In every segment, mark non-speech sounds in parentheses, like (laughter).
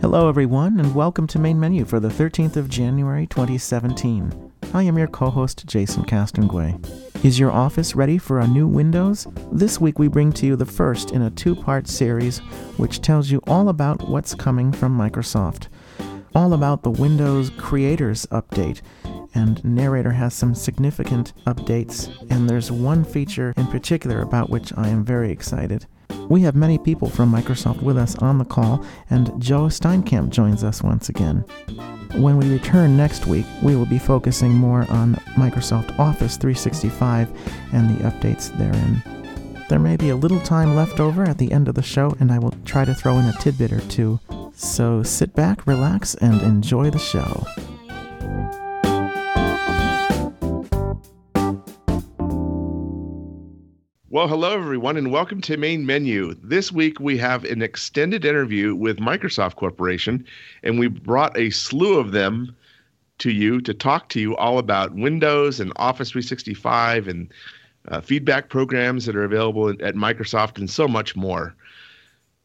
Hello, everyone, and welcome to Main Menu for the 13th of January 2017. I am your co host, Jason Castonguay. Is your office ready for a new Windows? This week we bring to you the first in a two part series which tells you all about what's coming from Microsoft. All about the Windows Creators Update, and Narrator has some significant updates, and there's one feature in particular about which I am very excited. We have many people from Microsoft with us on the call, and Joe Steinkamp joins us once again. When we return next week, we will be focusing more on Microsoft Office 365 and the updates therein. There may be a little time left over at the end of the show, and I will try to throw in a tidbit or two. So sit back, relax, and enjoy the show. Well, hello everyone, and welcome to Main Menu. This week we have an extended interview with Microsoft Corporation, and we brought a slew of them to you to talk to you all about Windows and Office 365 and uh, feedback programs that are available at, at Microsoft and so much more.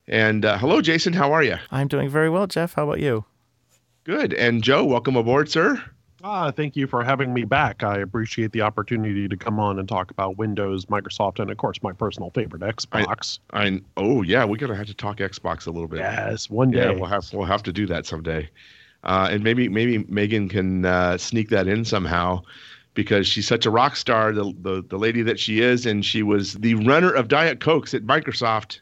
And uh, hello, Jason, how are you? I'm doing very well, Jeff. How about you? Good. And Joe, welcome aboard, sir. Ah, thank you for having me back. I appreciate the opportunity to come on and talk about Windows, Microsoft, and of course my personal favorite, Xbox. I oh yeah, we're gonna have to talk Xbox a little bit. yes, one day. Yeah, we'll have we'll have to do that someday, uh, and maybe maybe Megan can uh, sneak that in somehow, because she's such a rock star, the, the the lady that she is, and she was the runner of Diet Cokes at Microsoft,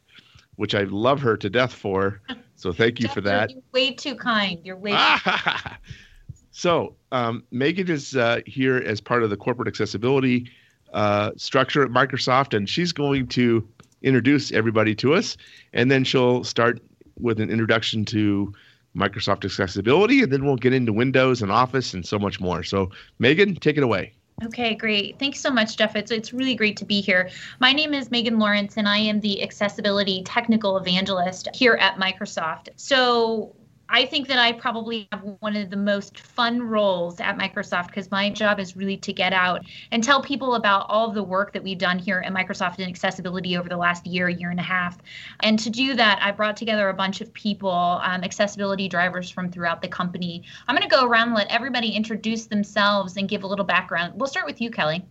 which I love her to death for. So thank you Jeff, for that. You're way too kind. You're way. (laughs) so um, Megan is uh, here as part of the corporate accessibility uh, structure at Microsoft, and she's going to introduce everybody to us, and then she'll start with an introduction to Microsoft accessibility, and then we'll get into Windows and Office and so much more. So, Megan, take it away. Okay, great. Thanks so much, Jeff. It's it's really great to be here. My name is Megan Lawrence, and I am the accessibility technical evangelist here at Microsoft. So. I think that I probably have one of the most fun roles at Microsoft because my job is really to get out and tell people about all of the work that we've done here at Microsoft in accessibility over the last year, year and a half. And to do that, I brought together a bunch of people, um, accessibility drivers from throughout the company. I'm going to go around and let everybody introduce themselves and give a little background. We'll start with you, Kelly.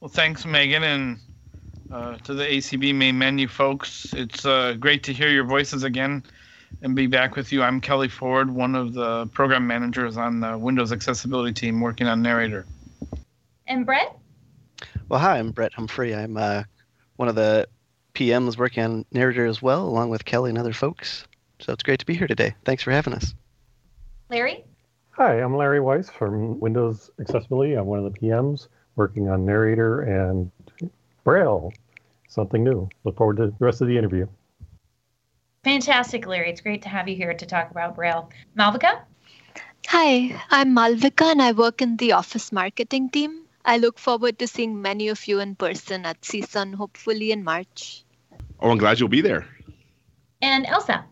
Well, thanks, Megan, and uh, to the ACB main menu folks. It's uh, great to hear your voices again and be back with you. I'm Kelly Ford, one of the program managers on the Windows accessibility team working on Narrator. And Brett? Well, hi, I'm Brett Humphrey. I'm uh, one of the PMs working on Narrator as well, along with Kelly and other folks. So it's great to be here today. Thanks for having us. Larry? Hi, I'm Larry Weiss from Windows Accessibility. I'm one of the PMs working on Narrator and Braille, something new. Look forward to the rest of the interview. Fantastic, Larry. It's great to have you here to talk about Braille. Malvika? Hi, I'm Malvika and I work in the office marketing team. I look forward to seeing many of you in person at CSUN, hopefully in March. Oh, I'm glad you'll be there. And Elsa?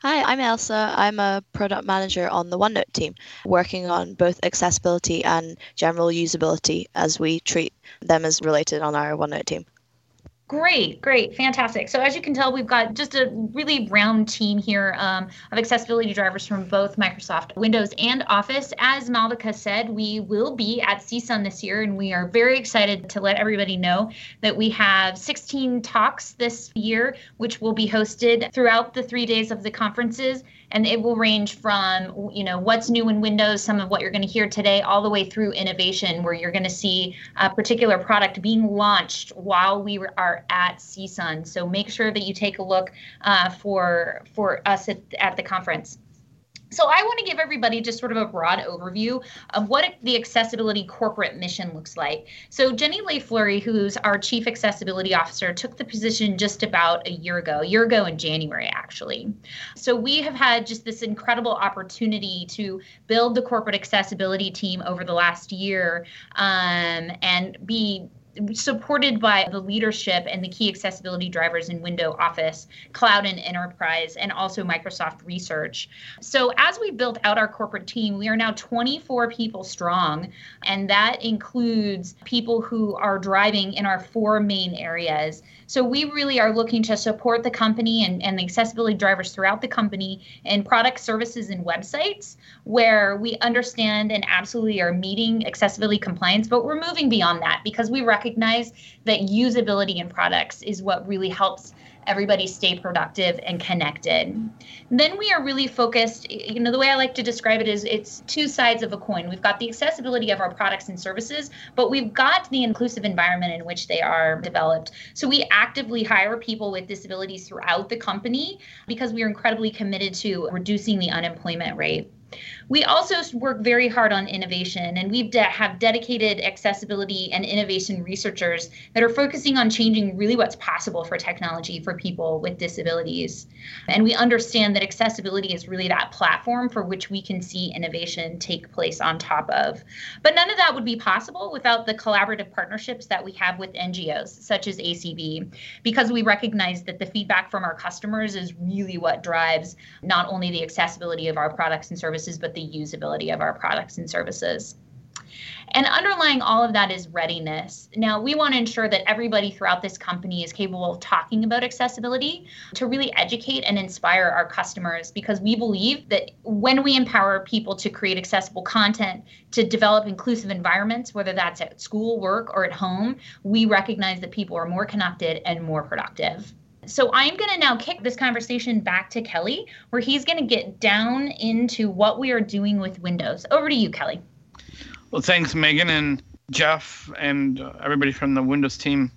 Hi, I'm Elsa. I'm a product manager on the OneNote team, working on both accessibility and general usability as we treat them as related on our OneNote team. Great, great, fantastic. So as you can tell, we've got just a really round team here um, of accessibility drivers from both Microsoft Windows and Office. As Malvika said, we will be at CSUN this year, and we are very excited to let everybody know that we have 16 talks this year, which will be hosted throughout the three days of the conferences and it will range from you know what's new in windows some of what you're going to hear today all the way through innovation where you're going to see a particular product being launched while we are at csun so make sure that you take a look uh, for for us at, at the conference So I want to give everybody just sort of a broad overview of what the accessibility corporate mission looks like. So Jenny Lay-Flurrie, who's our chief accessibility officer, took the position just about a year ago, a year ago in January, actually. So we have had just this incredible opportunity to build the corporate accessibility team over the last year um, and be supported by the leadership and the key accessibility drivers in Window Office, Cloud and Enterprise, and also Microsoft Research. So, as we built out our corporate team, we are now 24 people strong, and that includes people who are driving in our four main areas. So, we really are looking to support the company and, and the accessibility drivers throughout the company in product services and websites where we understand and absolutely are meeting accessibility compliance, but we're moving beyond that because we recognize recognize that usability in products is what really helps everybody stay productive and connected. Then we are really focused, you know, the way I like to describe it is it's two sides of a coin. We've got the accessibility of our products and services, but we've got the inclusive environment in which they are developed. So we actively hire people with disabilities throughout the company because we are incredibly committed to reducing the unemployment rate. We also work very hard on innovation, and we de- have dedicated accessibility and innovation researchers that are focusing on changing really what's possible for technology for people with disabilities. And we understand that accessibility is really that platform for which we can see innovation take place on top of. But none of that would be possible without the collaborative partnerships that we have with NGOs, such as ACB, because we recognize that the feedback from our customers is really what drives not only the accessibility of our products and services, but the the usability of our products and services. And underlying all of that is readiness. Now, we want to ensure that everybody throughout this company is capable of talking about accessibility to really educate and inspire our customers because we believe that when we empower people to create accessible content, to develop inclusive environments, whether that's at school, work, or at home, we recognize that people are more connected and more productive. So I'm going to now kick this conversation back to Kelly, where he's going to get down into what we are doing with Windows. Over to you, Kelly. Well, thanks, Megan and Jeff and uh, everybody from the Windows team.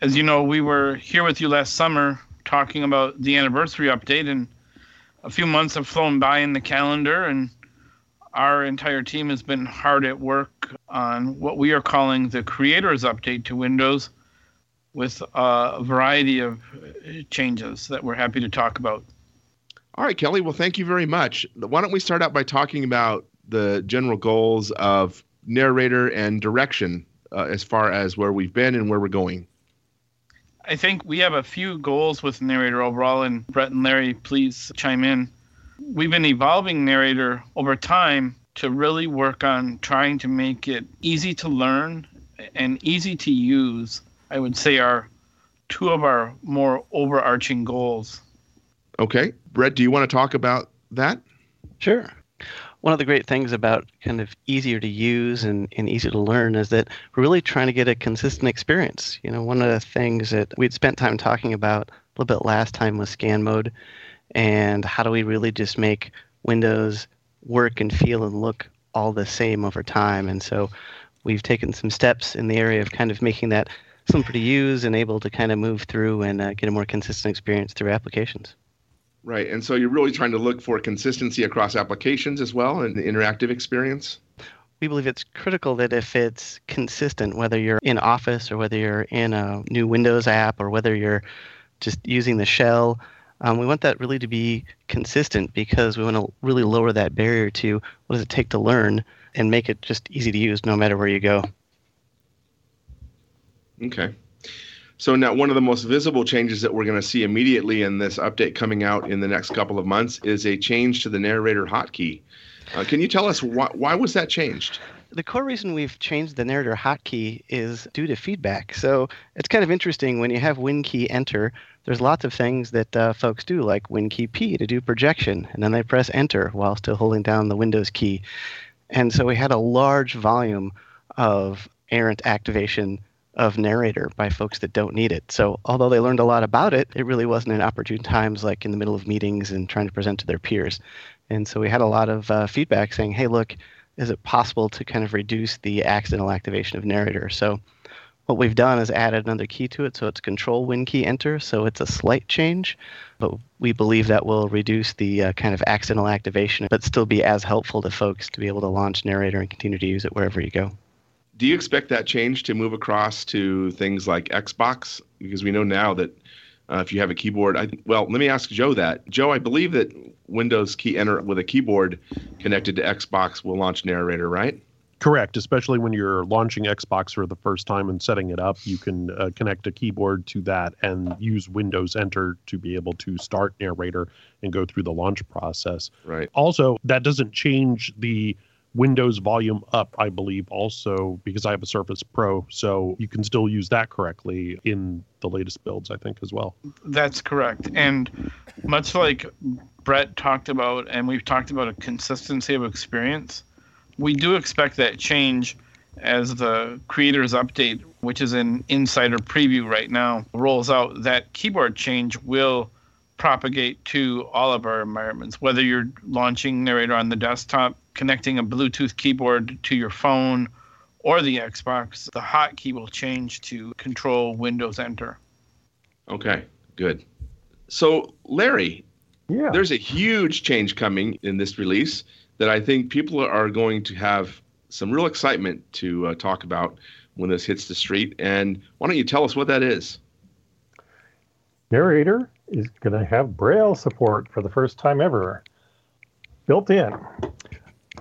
As you know, we were here with you last summer talking about the anniversary update, and a few months have flown by in the calendar, and our entire team has been hard at work on what we are calling the creators update to Windows with a variety of changes that we're happy to talk about. All right, Kelly. Well, thank you very much. Why don't we start out by talking about the general goals of narrator and direction uh, as far as where we've been and where we're going? I think we have a few goals with narrator overall, and Brett and Larry, please chime in. We've been evolving narrator over time to really work on trying to make it easy to learn and easy to use I would say are two of our more overarching goals. Okay. Brett, do you want to talk about that? Sure. One of the great things about kind of easier to use and, and easy to learn is that we're really trying to get a consistent experience. You know, one of the things that we'd spent time talking about a little bit last time was scan mode and how do we really just make Windows work and feel and look all the same over time. And so we've taken some steps in the area of kind of making that simple to use and able to kind of move through and uh, get a more consistent experience through applications. Right. And so you're really trying to look for consistency across applications as well and the interactive experience? We believe it's critical that if it's consistent, whether you're in Office or whether you're in a new Windows app or whether you're just using the shell, um, we want that really to be consistent because we want to really lower that barrier to what does it take to learn and make it just easy to use no matter where you go. Okay. So now one of the most visible changes that we're going to see immediately in this update coming out in the next couple of months is a change to the narrator hotkey. Uh, can you tell us why, why was that changed? The core reason we've changed the narrator hotkey is due to feedback. So it's kind of interesting when you have WinKey enter. There's lots of things that uh, folks do, like WinKey P to do projection, and then they press enter while still holding down the Windows key. And so we had a large volume of errant activation of narrator by folks that don't need it. So although they learned a lot about it, it really wasn't in opportune times like in the middle of meetings and trying to present to their peers. And so we had a lot of uh, feedback saying, hey, look, is it possible to kind of reduce the accidental activation of narrator? So What we've done is added another key to it, so it's Control Win key Enter. So it's a slight change, but we believe that will reduce the uh, kind of accidental activation, but still be as helpful to folks to be able to launch Narrator and continue to use it wherever you go. Do you expect that change to move across to things like Xbox? Because we know now that uh, if you have a keyboard, I, well, let me ask Joe that. Joe, I believe that Windows key enter with a keyboard connected to Xbox will launch Narrator, right? Correct, especially when you're launching Xbox for the first time and setting it up, you can uh, connect a keyboard to that and use Windows Enter to be able to start Narrator and go through the launch process. Right. Also, that doesn't change the Windows volume up, I believe, also because I have a Surface Pro, so you can still use that correctly in the latest builds, I think, as well. That's correct. And much like Brett talked about, and we've talked about a consistency of experience we do expect that change as the creators update, which is an insider preview right now, rolls out. That keyboard change will propagate to all of our environments, whether you're launching Narrator on the desktop, connecting a Bluetooth keyboard to your phone or the Xbox, the hotkey will change to control Windows Enter. Okay, good. So, Larry, Yeah. there's a huge change coming in this release that I think people are going to have some real excitement to uh, talk about when this hits the street. And why don't you tell us what that is? Narrator is going to have Braille support for the first time ever, built in,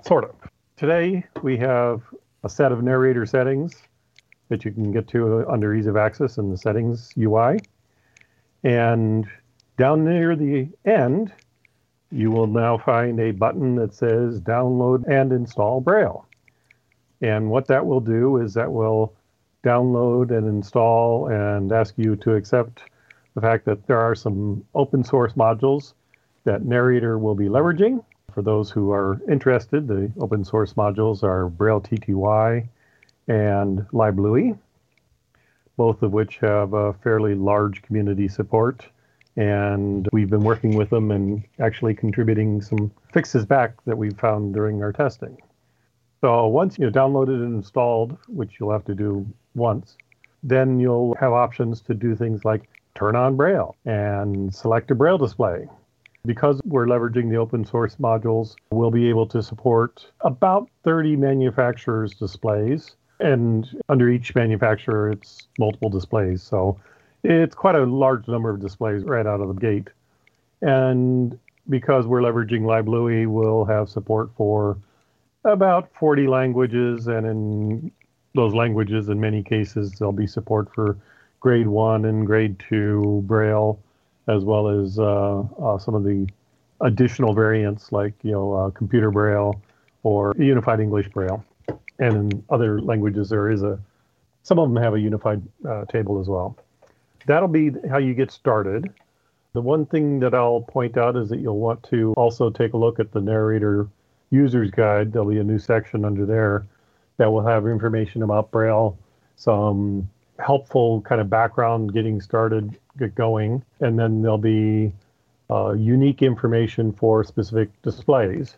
sort of. Today, we have a set of narrator settings that you can get to uh, under ease of access in the settings UI. And down near the end, you will now find a button that says download and install Braille. And what that will do is that will download and install and ask you to accept the fact that there are some open source modules that Narrator will be leveraging. For those who are interested, the open source modules are BRLTTY and LibLouis, both of which have a fairly large community support. And we've been working with them and actually contributing some fixes back that we've found during our testing. So once you've downloaded and installed, which you'll have to do once, then you'll have options to do things like turn on Braille and select a Braille display. Because we're leveraging the open source modules, we'll be able to support about 30 manufacturers' displays. And under each manufacturer, it's multiple displays. So it's quite a large number of displays right out of the gate. And because we're leveraging LibLouis, we'll have support for about 40 languages. And in those languages, in many cases, there'll be support for grade one and grade two Braille, as well as uh, uh, some of the additional variants like you know uh, computer Braille or Unified English Braille. And in other languages, there is a some of them have a unified table as well. That'll be how you get started. The one thing that I'll point out is that you'll want to also take a look at the narrator user's guide. There'll be a new section under there that will have information about Braille, some helpful kind of background getting started, get going, and then there'll be uh, unique information for specific displays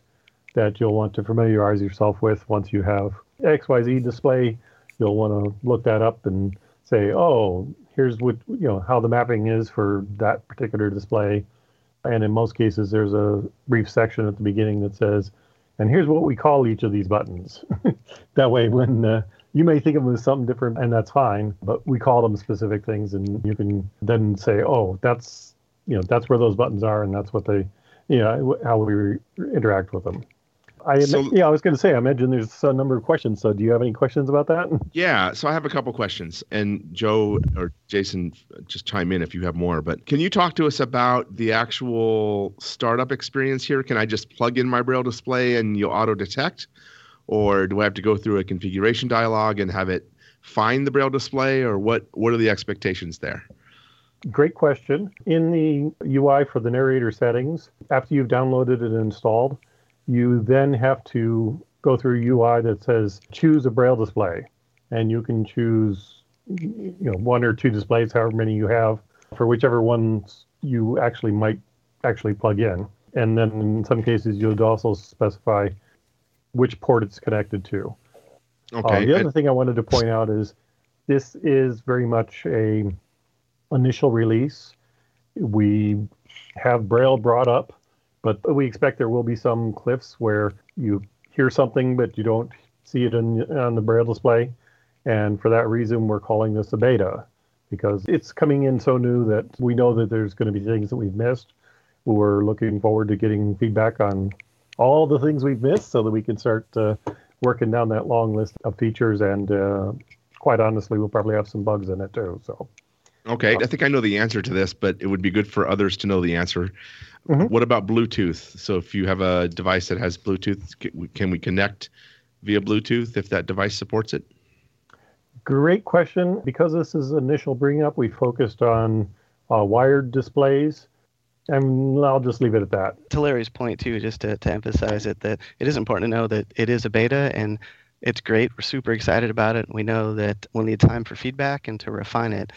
that you'll want to familiarize yourself with once you have XYZ display. You'll want to look that up and say, oh, here's what you know how the mapping is for that particular display. And in most cases, there's a brief section at the beginning that says, and here's what we call each of these buttons. (laughs) that way, when uh, you may think of them as something different, and that's fine, but we call them specific things, and you can then say, oh, that's you know that's where those buttons are, and that's what they, you know, how we re- interact with them. I So- yeah, I was going to say, I imagine there's a number of questions. So, do you have any questions about that? Yeah, so I have a couple questions, and Joe or Jason, just chime in if you have more. But can you talk to us about the actual startup experience here? Can I just plug in my Braille display and you'll auto detect, or do I have to go through a configuration dialog and have it find the Braille display, or what? What are the expectations there? Great question. In the UI for the narrator settings, after you've downloaded and installed, you then have to go through UI that says choose a braille display. And you can choose you know one or two displays, however many you have, for whichever ones you actually might actually plug in. And then in some cases you'll also specify which port it's connected to. Uh, Okay. the other and- thing I wanted to point out is this is very much a initial release. We have Braille brought up, but we expect there will be some cliffs where you hear something but you don't see it in, on the Braille display. And for that reason, we're calling this a beta because it's coming in so new that we know that there's going to be things that we've missed. We're looking forward to getting feedback on all the things we've missed so that we can start uh, working down that long list of features. And uh, quite honestly, we'll probably have some bugs in it too. So. Okay, I think I know the answer to this, but it would be good for others to know the answer. Mm-hmm. What about Bluetooth? So if you have a device that has Bluetooth, can- can we connect via Bluetooth if that device supports it? Great question. Because this is initial bring up, we focused on uh, wired displays, and I'll just leave it at that. To Larry's point too, just to, to emphasize it, that it is important to know that it is a beta and it's great. We're super excited about it. We know that we'll need time for feedback and to refine it,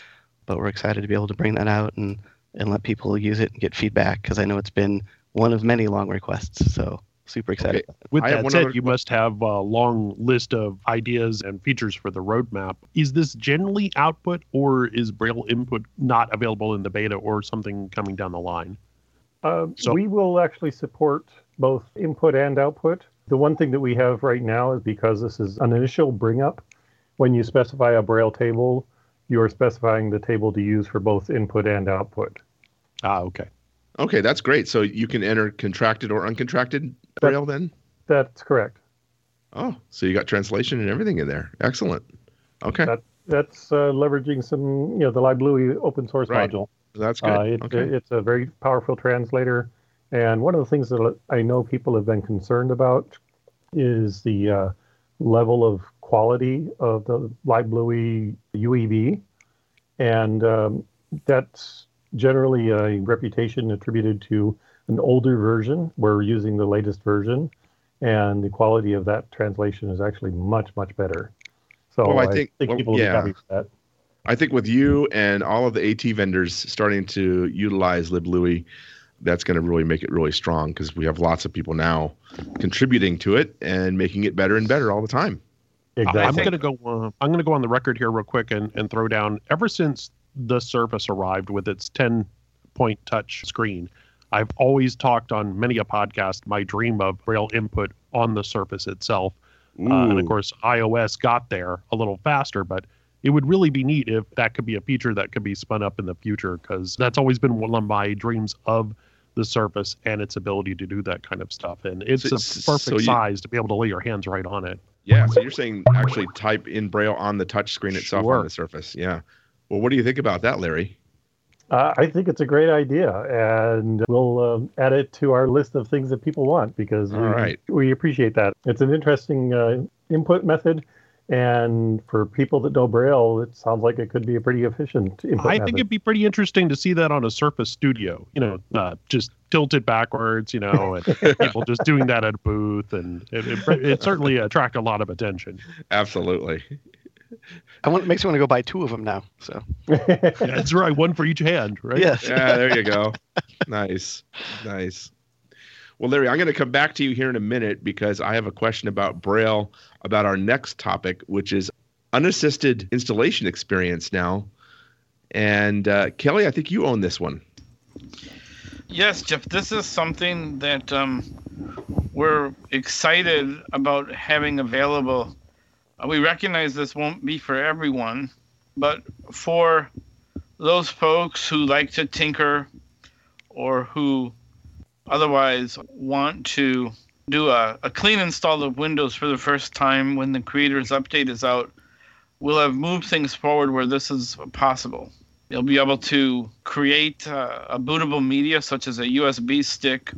but we're excited to be able to bring that out and, and let people use it and get feedback because I know it's been one of many long requests. So super excited. Okay. With I that one said, other- you must have a long list of ideas and features for the roadmap. Is this generally output, or is Braille input not available in the beta, or something coming down the line? Uh, So- we will actually support both input and output. The one thing that we have right now is because this is an initial bring up, when you specify a Braille table, you are specifying the table to use for both input and output. Ah, okay. Okay, that's great. So you can enter contracted or uncontracted Braille then? That's correct. Oh, so you got translation and everything in there. Excellent. Okay, That, that's uh, leveraging some, you know, the LibLouis open source Right. module. that's good. Uh, it, okay. It's a very powerful translator. And one of the things that I know people have been concerned about is the uh, level of quality of the LibLouis UEB. And um, that's generally a reputation attributed to an older version. We're using the latest version, and the quality of that translation is actually much, much better. So Well, I I think- think, well, people will be happy with that. I think with you and all of the AT vendors starting to utilize LibLouis, that's going to really make it really strong because we have lots of people now contributing to it and making it better and better all the time. Exactly. I'm going to go. Uh, I'm going to go on the record here real quick and, and throw down. Ever since the Surface arrived with its 10 point touch screen, I've always talked on many a podcast my dream of Braille input on the Surface itself. Uh, and of course, iOS got there a little faster, but it would really be neat if that could be a feature that could be spun up in the future because that's always been one of my dreams of the Surface and its ability to do that kind of stuff. And it's So- a so perfect you- size to be able to lay your hands right on it. Yeah, so you're saying actually type in Braille on the touch screen itself Sure. on the surface. Yeah. Well, what do you think about that, Larry? Uh, I think it's a great idea, and we'll um, add it to our list of things that people want because we, right. we appreciate that. It's an interesting uh, input method, and for people that know Braille, it sounds like it could be a pretty efficient input I method. think it'd be pretty interesting to see that on a Surface Studio. You know, uh, just tilted backwards. You know, and (laughs) people just doing that at a booth, and it, it, it certainly attract a lot of attention. Absolutely. I want, it makes me want to go buy two of them now. So (laughs) Yeah, that's right, one for each hand, right? yes, Yeah, there you go. nice. Nice. Well, Larry, I'm going to come back to you here in a minute because I have a question about Braille about our next topic, which is unassisted installation experience now. And uh, Kelly, I think you own this one. Yes, Jeff, this is something that um, we're excited about having available. Uh, we recognize this won't be for everyone, but for those folks who like to tinker or who otherwise want to do a, a clean install of Windows for the first time when the Creators Update is out, we'll have moved things forward where this is possible. You'll be able to create uh, a bootable media such as a USB stick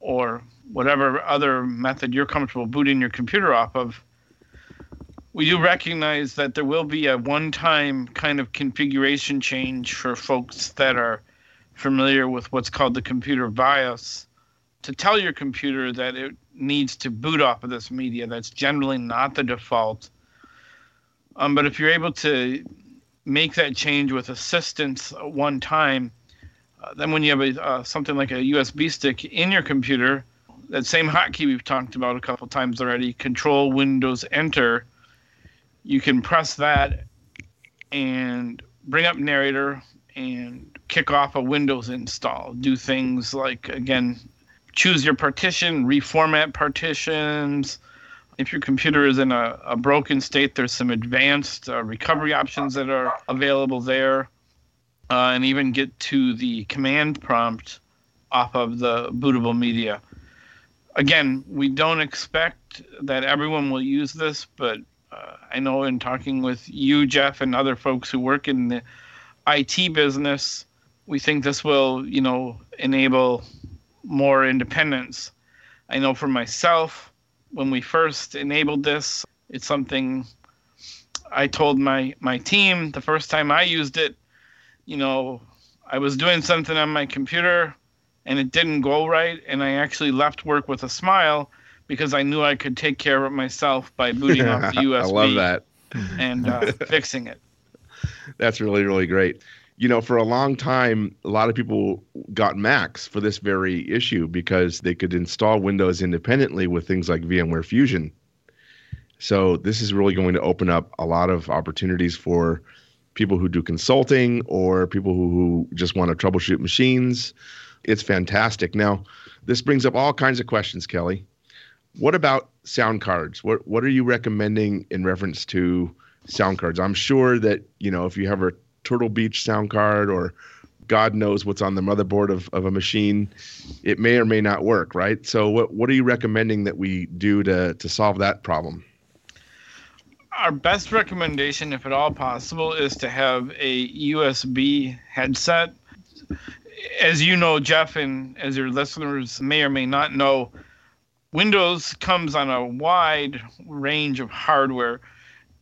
or whatever other method you're comfortable booting your computer off of. Do recognize that there will be a one time kind of configuration change for folks that are familiar with what's called the computer BIOS to tell your computer that it needs to boot off of this media. That's generally not the default. Um, but if you're able to make that change with assistance one time, uh, then when you have a, uh, something like a USB stick in your computer, that same hotkey we've talked about a couple times already, Control Windows Enter, you can press that and bring up narrator and kick off a Windows install. Do things like, again, choose your partition, reformat partitions. If your computer is in a, a broken state, there's some advanced uh, recovery options that are available there. Uh, and even get to the command prompt off of the bootable media. Again, we don't expect that everyone will use this, but uh, I know in talking with you, Jeff, and other folks who work in the IT business, we think this will, you know, enable more independence. I know for myself, when we first enabled this, it's something I told my my team the first time I used it. You know, I was doing something on my computer and it didn't go right, and I actually left work with a smile because I knew I could take care of it myself by booting off the USB. (laughs) I love that. And uh, (laughs) fixing it. That's really, really great. You know, for a long time, a lot of people got Macs for this very issue because they could install Windows independently with things like VMware Fusion. So, this is really going to open up a lot of opportunities for people who do consulting or people who, who just want to troubleshoot machines. It's fantastic. Now, this brings up all kinds of questions, Kelly. What about sound cards? What what are you recommending in reference to sound cards? I'm sure that you know if you have a Turtle Beach sound card or God knows what's on the motherboard of, of a machine, it may or may not work, right? So what what are you recommending that we do to to solve that problem? Our best recommendation, if at all possible, is to have a USB headset. As you know, Jeff, and as your listeners may or may not know, Windows comes on a wide range of hardware.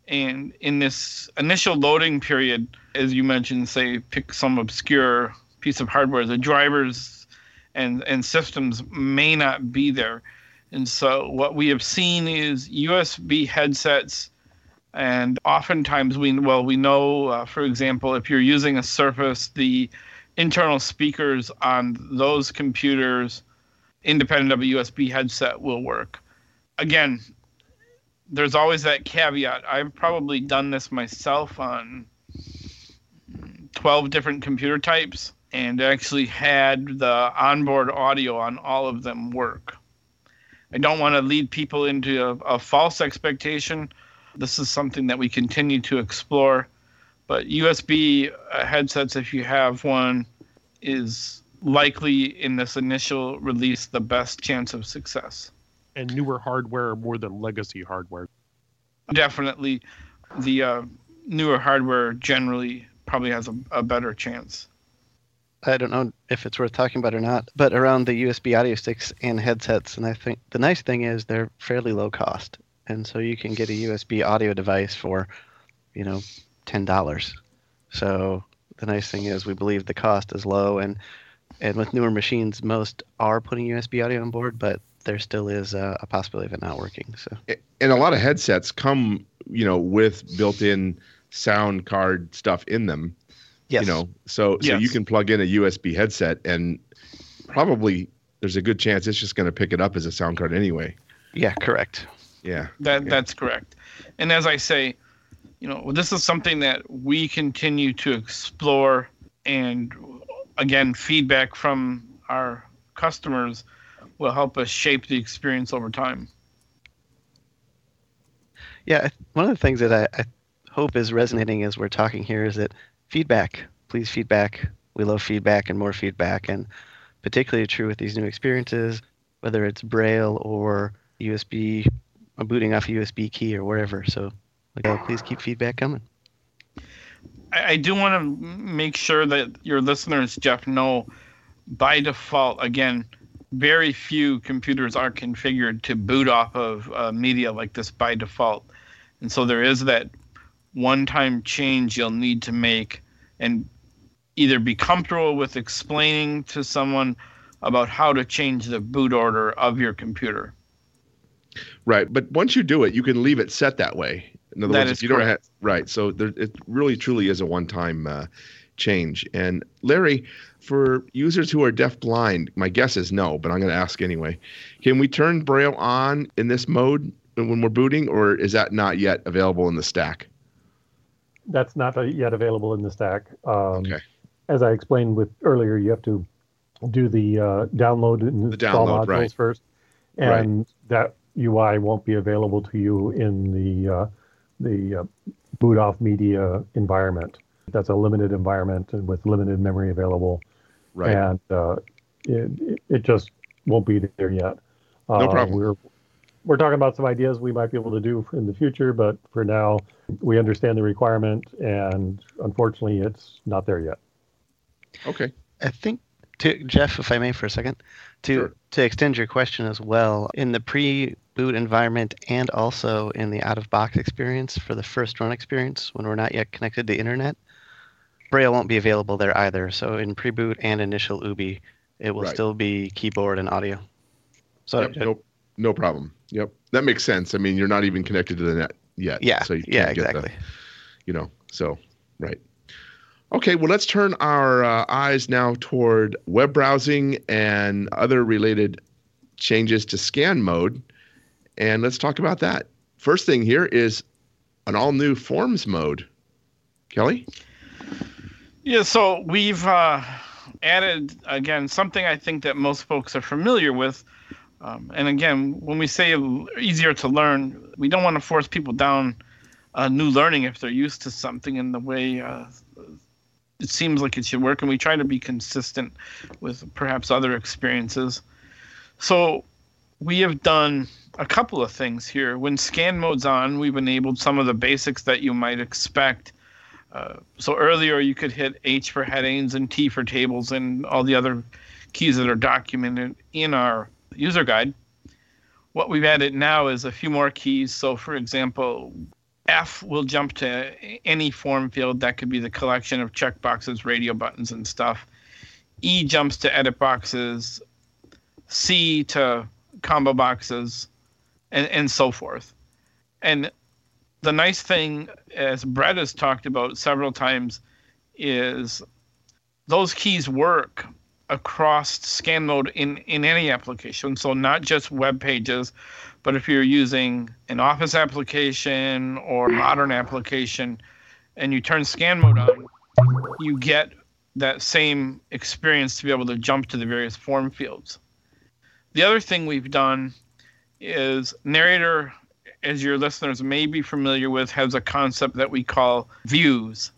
And in this initial loading period, as you mentioned, say, pick some obscure piece of hardware, the drivers and, and systems may not be there. And so what we have seen is USB headsets. And oftentimes, we well, we know, uh, for example, if you're using a Surface, the internal speakers on those computers independent of a USB headset will work. Again, there's always that caveat. I've probably done this myself on 12 different computer types and actually had the onboard audio on all of them work. I don't want to lead people into a, a false expectation. This is something that we continue to explore. But USB uh, headsets, if you have one, is likely in this initial release the best chance of success. And newer hardware more than legacy hardware. Definitely, the uh, newer hardware generally probably has a, a better chance. I don't know if it's worth talking about or not, but around the USB audio sticks and headsets, and I think the nice thing is they're fairly low cost, and so you can get a USB audio device for, you know, ten dollars. So the nice thing is we believe the cost is low, and and with newer machines, most are putting USB audio on board, but there still is a, a possibility of it not working. So And a lot of headsets come, you know, with built-in sound card stuff in them. yes, You know, so so you can plug in a USB headset and probably there's a good chance it's just going to pick it up as a sound card anyway. yeah, correct. Yeah. That Yeah. that's correct. And as I say, you know, this is something that we continue to explore and again, feedback from our customers will help us shape the experience over time. Yeah, one of the things that I, I hope is resonating as we're talking here is that feedback, please feedback. We love feedback and more feedback, and particularly true with these new experiences, whether it's Braille or USB, or booting off a USB key or wherever. So, like, uh, please keep feedback coming. I, do want to make sure that your listeners, Jeff, know by default, again, very few computers are configured to boot off of uh, media like this by default. And so there is that one time change you'll need to make and either be comfortable with explaining to someone about how to change the boot order of your computer. Right. But once you do it, you can leave it set that way. In other That words, if you don't have correct. right, so there, it really truly is a one-time uh, change. And Larry, for users who are deaf-blind, my guess is no, but I'm going to ask anyway. Can we turn Braille on in this mode when we're booting, or is that not yet available in the stack? that's not yet available in the stack. Um, Okay. As I explained with earlier, you have to do the uh, download and The install download, modules right. first, Right. and that UI won't be available to you in the uh, the uh, boot off media environment. That's a limited environment and with limited memory available, Right. and uh, it, it- it just won't be there yet. No Uh, problem. We're we're talking about some ideas we might be able to do in the future, but for now, we understand the requirement, and unfortunately, it's not there yet. Okay. I think, to, Jeff, if I may for a second, to Sure. To extend your question as well, in the pre-boot environment and also in the out-of-box experience for the first run experience when we're not yet connected to internet, Braille won't be available there either. So in pre-boot and initial OOBE, it will Right. still be keyboard and audio. So Yep, no, no problem. Yep, that makes sense. I mean, you're not even connected to the net yet. yeah, So you yeah, can't get the- exactly. you know, so right. Okay, well, let's turn our uh, eyes now toward web browsing and other related changes to scan mode, and let's talk about that. First thing here is an all-new forms mode. Kelly. Yeah, so we've uh, added again something I think that most folks are familiar with. Um, and again, when we say easier to learn, we don't want to force people down uh, new learning if they're used to something in the way uh, it seems like it should work. And we try to be consistent with perhaps other experiences. So we have done a couple of things here. When scan mode's on, we've enabled some of the basics that you might expect. Uh, so earlier you could hit H for headings and T for tables and all the other keys that are documented in our user guide. What we've added now is a few more keys. So for example, F will jump to any form field that could be the collection of checkboxes, radio buttons, and stuff. E jumps to edit boxes, C to combo boxes, and, and so forth. And the nice thing, as Brett has talked about several times, is those keys work across scan mode in, in any application. So not just web pages, but if you're using an Office application or modern application and you turn scan mode on, you get that same experience to be able to jump to the various form fields. The other thing we've done is narrator as your listeners may be familiar with, has a concept that we call views.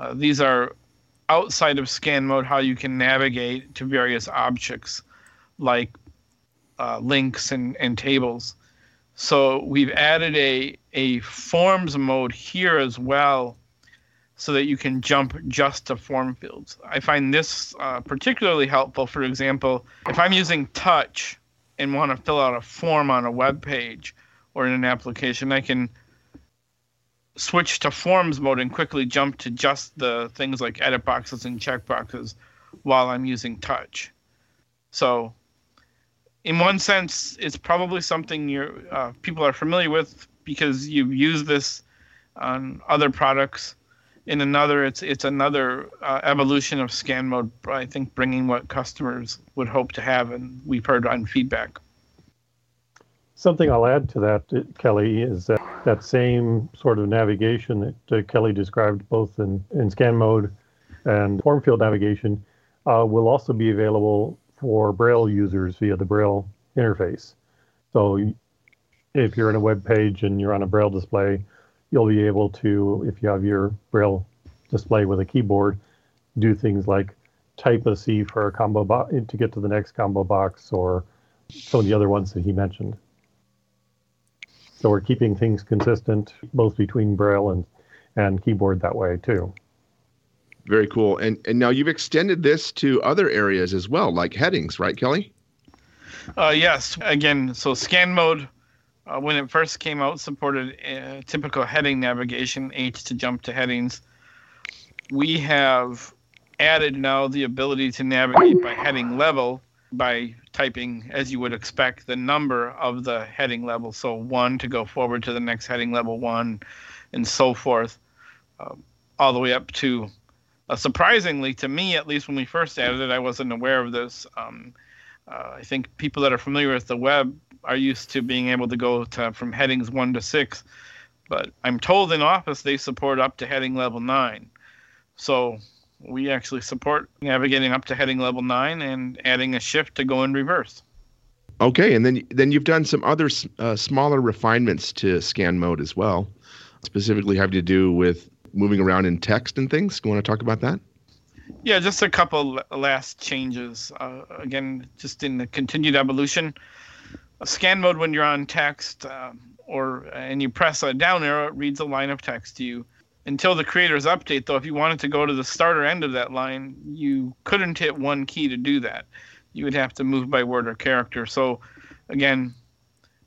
Uh, these are outside of scan mode how you can navigate to various objects like uh, links and, and tables. So we've added a, a forms mode here as well so that you can jump just to form fields. I find this uh, particularly helpful. For example, if I'm using touch and want to fill out a form on a web page, or in an application, I can switch to forms mode and quickly jump to just the things like edit boxes and checkboxes while I'm using touch. So, in one sense, it's probably something you're, uh, people are familiar with because you've used this on other products. In another, it's it's another uh, evolution of scan mode. I think bringing what customers would hope to have, and we've heard on feedback. Something I'll add to that, uh, Kelly, is that that same sort of navigation that uh, Kelly described both in, in scan mode and form field navigation uh, will also be available for Braille users via the Braille interface. So if you're in a web page and you're on a Braille display, you'll be able to, if you have your Braille display with a keyboard, do things like type a C for a combo box to get to the next combo box or some of the other ones that he mentioned. So we're keeping things consistent both between Braille and, and keyboard that way too. Very cool. And and now you've extended this to other areas as well, like headings, right, Kelly? Uh, yes. Again, so scan mode, uh, when it first came out, supported uh, typical heading navigation, H to jump to headings. We have added now the ability to navigate by heading level by typing, as you would expect, the number of the heading level. So one to go forward to the next heading level one, and so forth, um, all the way up to. Uh, surprisingly, to me, at least when we first added it, I wasn't aware of this. Um, uh, I think people that are familiar with the web are used to being able to go to from headings one to six. But I'm told in Office they support up to heading level 9. So we actually support navigating up to heading level 9 and adding a shift to go in reverse. Okay, and then then you've done some other uh, smaller refinements to scan mode as well, specifically having to do with moving around in text and things. You want to talk about that? Yeah, just a couple last changes. Uh, again, just in the continued evolution. A scan mode when you're on text, uh, or and you press a down arrow, it reads a line of text to you. Until the creator's update, though, if you wanted to go to the starter end of that line, you couldn't hit one key to do that. You would have to move by word or character. So, again,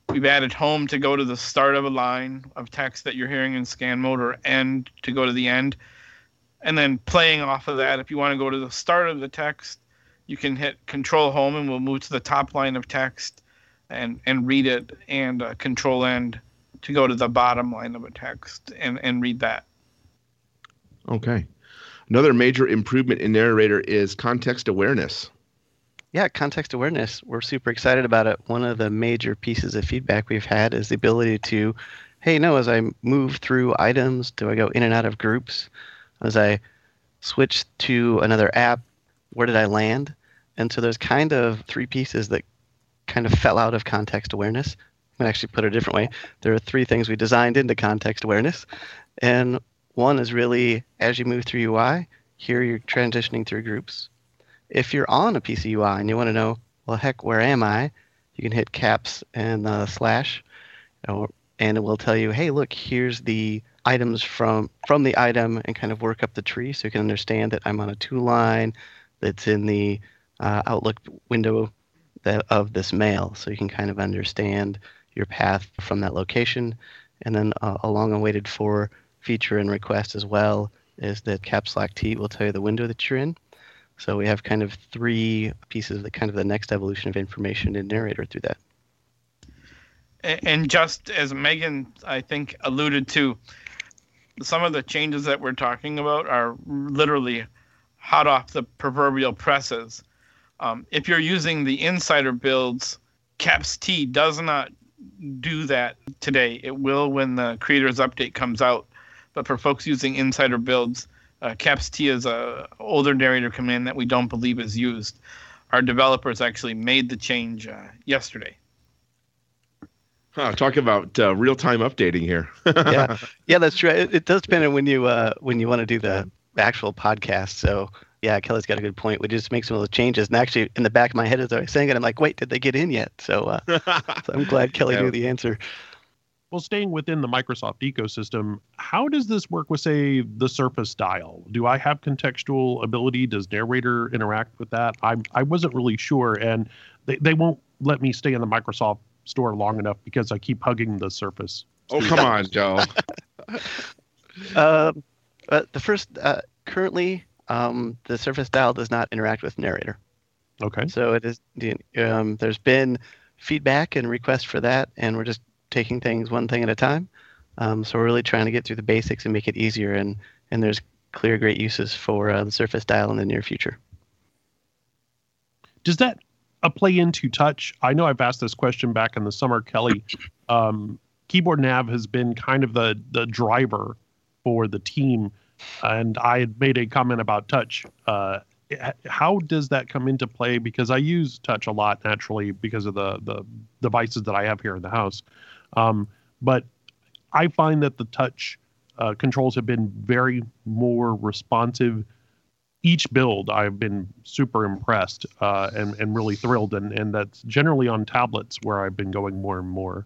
we've added home to go to the start of a line of text that you're hearing in scan mode, or end to go to the end. And then playing off of that if you want to go to the start of the text you can hit control home and we'll move to the top line of text and and read it and uh, control end to go to the bottom line of a text and and read that. Okay. Another major improvement in narrator is context awareness yeah context awareness we're super excited about it one of the major pieces of feedback we've had is the ability to hey no as i move through items do i go in and out of groups as I switch to another app, where did I land? And so there's kind of three pieces that kind of fell out of context awareness. I'm going to actually put it a different way. There are three things we designed into context awareness. And one is really as you move through UI, here you're transitioning through groups. If you're on a of UI and you want to know, well, heck, where am I? You can hit caps and uh, slash, and it will tell you, hey, look, here's the items from from the item and kind of work up the tree so you can understand that I'm on a two line that's in the uh, Outlook window that, of this mail. So you can kind of understand your path from that location. And then uh, a long awaited for feature and request as well is that caps lock T will tell you the window that you're in. So we have kind of three pieces that kind of the next evolution of information in narrator through that. And just as Megan, I think, alluded to, some of the changes that we're talking about are literally hot off the proverbial presses. Um, if you're using the insider builds, Caps T does not do that today. It will when the creators update comes out. But for folks using insider builds, uh, Caps T is a older narrator command that we don't believe is used. Our developers actually made the change uh, yesterday. Huh, talk about uh, real time updating here. (laughs) yeah, yeah, that's true. It, it does depend on when you uh, when you want to do the actual podcast. So yeah, Kelly's got a good point. We just make some of those changes, and actually, in the back of my head as I was saying it, I'm like, wait, did they get in yet? So, uh, (laughs) so I'm glad Kelly yeah. knew the answer. Well, staying within the Microsoft ecosystem, how does this work with, say, the Surface dial? Do I have contextual ability? Does narrator interact with that? I I wasn't really sure, and they, they won't let me stay in the Microsoft store long enough because I keep hugging the surface. Oh, come on, Joe. uh, (laughs) but the first, uh, currently, um, the Surface Dial does not interact with narrator. Okay. So it is. Um, there's been feedback and requests for that, and we're just taking things one thing at a time. Um, so we're really trying to get through the basics and make it easier. And and there's clear great uses for uh, the Surface Dial in the near future. Does that a play into touch? I know I've asked this question back in the summer, Kelly. (clears throat) Um, keyboard nav has been kind of the the driver for the team, and I had made a comment about touch. Uh, how does that come into play? Because I use touch a lot naturally because of the the devices that I have here in the house, um, but I find that the touch uh, controls have been very more responsive each build I've been super impressed uh, and and really thrilled, and and that's generally on tablets where I've been going more and more.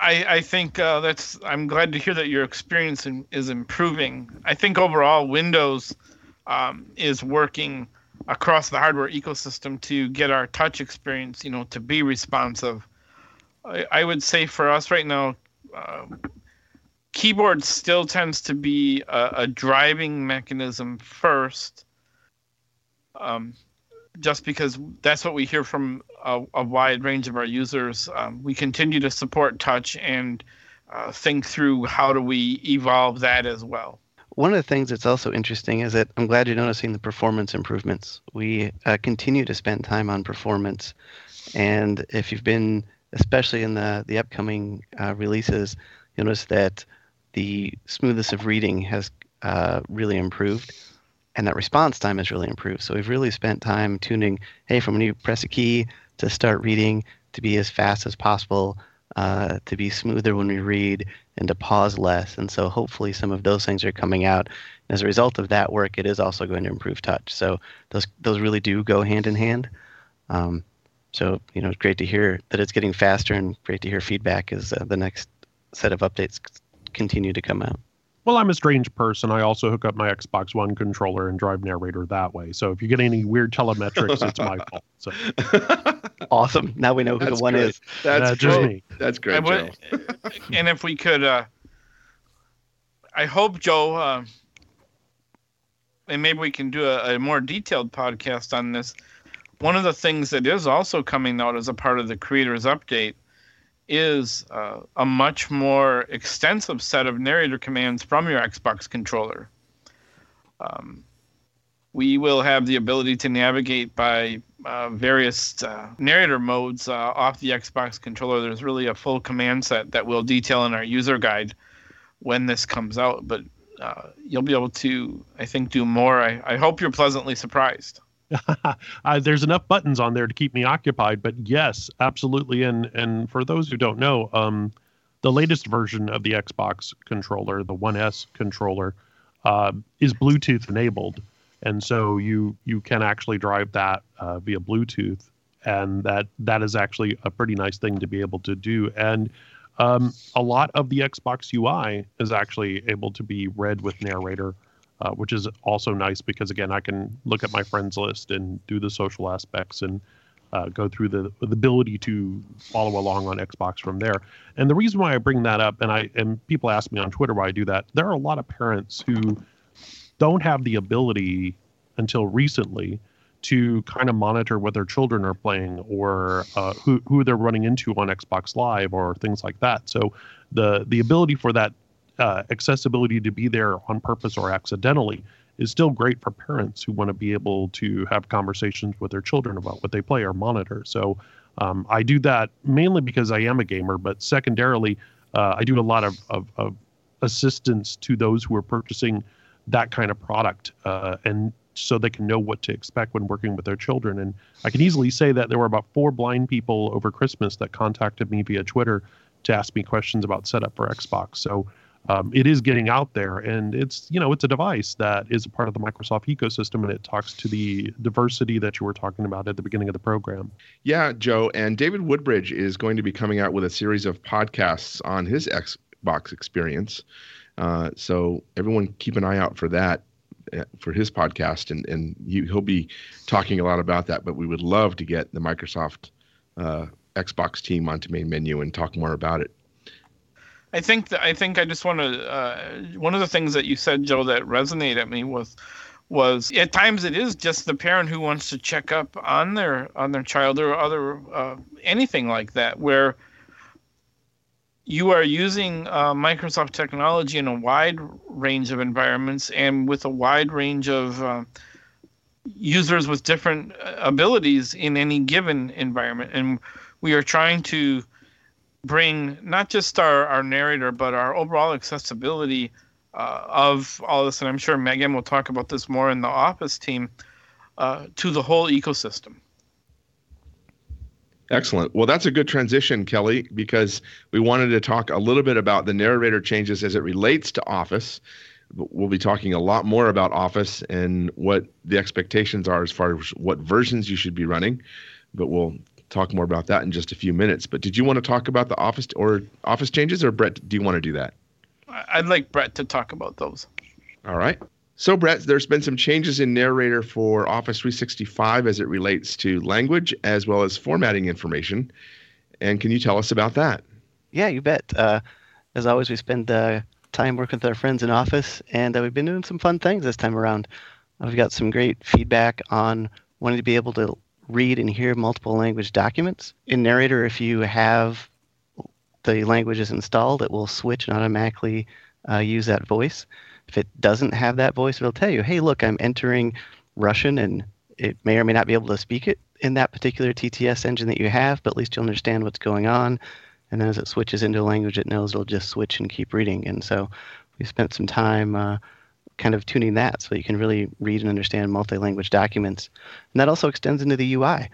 I I think uh, that's I'm glad to hear that your experience in, is improving. I think overall Windows um, is working across the hardware ecosystem to get our touch experience, you know, to be responsive. I, would say for us right now. Uh, keyboard still tends to be a, a driving mechanism first, um, just because that's what we hear from a, a wide range of our users. Um, we continue to support touch and uh, think through how do we evolve that as well. One of the things that's also interesting is that I'm glad you're noticing the performance improvements. We uh, continue to spend time on performance, and if you've been, especially in the the upcoming uh, releases, you'll notice that the smoothness of reading has uh, really improved and that response time has really improved. So we've really spent time tuning, hey, from when you press a key to start reading, to be as fast as possible, uh, to be smoother when we read, and to pause less. And so hopefully some of those things are coming out. And as a result of that work, it is also going to improve touch. So those those really do go hand in hand. Um, so you know, it's great to hear that it's getting faster, and great to hear feedback as uh, the next set of updates continue to come out. Well, I'm a strange person. I also hook up my Xbox One controller and drive narrator that way. So if you get any weird telemetrics, it's my fault. So (laughs) awesome. Now we know who That's the one great. is. That's just great. me. That's great, I Joe. (laughs) and if we could, uh, I hope Joe, uh, and maybe we can do a, a more detailed podcast on this. One of the things that is also coming out as a part of the creators update is uh, a much more extensive set of narrator commands from your Xbox controller. Um, we will have the ability to navigate by uh, various uh, narrator modes uh, off the Xbox controller. There's really a full command set that we'll detail in our user guide when this comes out. But uh, you'll be able to, I think, do more. I, I hope you're pleasantly surprised. (laughs) uh, there's enough buttons on there to keep me occupied. But yes, absolutely. And and for those who don't know, um, the latest version of the Xbox controller, the One S controller, uh, is Bluetooth enabled, and so you you can actually drive that uh, via Bluetooth, and that that is actually a pretty nice thing to be able to do. And um, a lot of the Xbox UI is actually able to be read with narrator uh, which is also nice because again I can look at my friends list and do the social aspects and uh, go through the the ability to follow along on Xbox from there. And the reason why I bring that up, and I and people ask me on Twitter why I do that, there are a lot of parents who don't have the ability until recently to kind of monitor what their children are playing or uh, who who they're running into on Xbox Live or things like that. So the the ability for that uh, accessibility to be there on purpose or accidentally is still great for parents who want to be able to have conversations with their children about what they play or monitor. So um, I do that mainly because I am a gamer, but secondarily, uh, I do a lot of, of, of assistance to those who are purchasing that kind of product uh, and so they can know what to expect when working with their children. And I can easily say that there were about four blind people over Christmas that contacted me via Twitter to ask me questions about setup for Xbox. So um, it is getting out there, and it's you know it's a device that is a part of the Microsoft ecosystem, and it talks to the diversity that you were talking about at the beginning of the program. Yeah, Joe. And David Woodbridge is going to be coming out with a series of podcasts on his Xbox experience. Uh, so everyone keep an eye out for that uh, for his podcast, and and he, he'll be talking a lot about that. But we would love to get the Microsoft uh, Xbox team onto main menu and talk more about it. I think that I think I just want to. Uh, one of the things that you said, Joe, that resonated me was was at times it is just the parent who wants to check up on their on their child or other uh, anything like that, where you are using uh, Microsoft technology in a wide range of environments and with a wide range of uh, users with different uh, abilities in any given environment, and we are trying to bring not just our, our narrator, but our overall accessibility uh, of all this. And I'm sure Megan will talk about this more in the office team uh, to the whole ecosystem. Excellent. Well, that's a good transition, Kelly, because we wanted to talk a little bit about the narrator changes as it relates to Office. We'll be talking a lot more about Office and what the expectations are as far as what versions you should be running, but we'll talk more about that in just a few minutes. But did you want to talk about the Office or Office changes, or Brett, do you want to do that? I'd like Brett to talk about those. All right. So, Brett, there's been some changes in narrator for Office 365 as it relates to language as well as formatting information. And can you tell us about that? Yeah, you bet. Uh, as always, we spend uh, time working with our friends in Office, and uh, we've been doing some fun things this time around. We've got some great feedback on wanting to be able to read and hear multiple language documents. In Narrator, if you have the languages installed, it will switch and automatically uh, use that voice. If it doesn't have that voice, it'll tell you, hey, look, I'm entering Russian, and it may or may not be able to speak it in that particular TTS engine that you have, but at least you'll understand what's going on. and then as it switches into a language it knows it'll just switch and keep reading. And so we spent some time uh, kind of tuning that so you can really read and understand multi-language documents. And that also extends into the UI.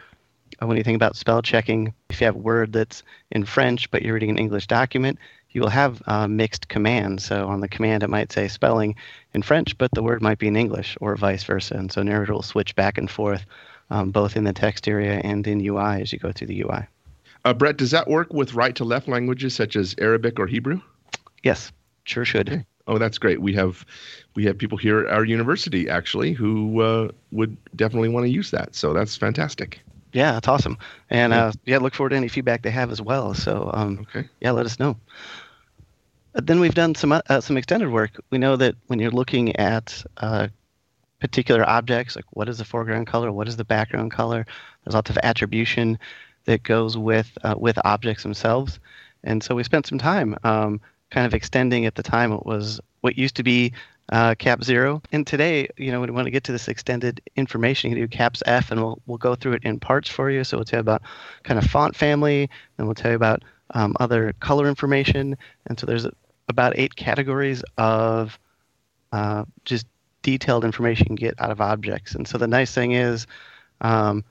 Uh, when you think about spell checking, if you have a word that's in French but you're reading an English document, you will have uh, mixed commands. So on the command, it might say spelling in French, but the word might be in English, or vice versa. And so narrator will switch back and forth, um, both in the text area and in UI as you go through the UI. Uh, Brett, does that work with right to left languages such as Arabic or Hebrew? Yes, sure should. Okay. Oh, that's great. We have we have people here at our university actually who uh, would definitely want to use that. So that's fantastic. Yeah, that's awesome. And yeah, uh, yeah look forward to any feedback they have as well. So um, okay. yeah, let us know. Then we've done some uh, some extended work. We know that when you're looking at uh, particular objects, like what is the foreground color, what is the background color, there's lots of attribution that goes with uh, with objects themselves. And so we spent some time um, kind of extending at the time it was what used to be uh, cap zero. And today, you know, when we want to get to this extended information, you can do caps F and we'll, we'll go through it in parts for you. So we'll tell you about kind of font family, and we'll tell you about um, other color information. And so there's about eight categories of uh, just detailed information you can get out of objects. And so the nice thing is um,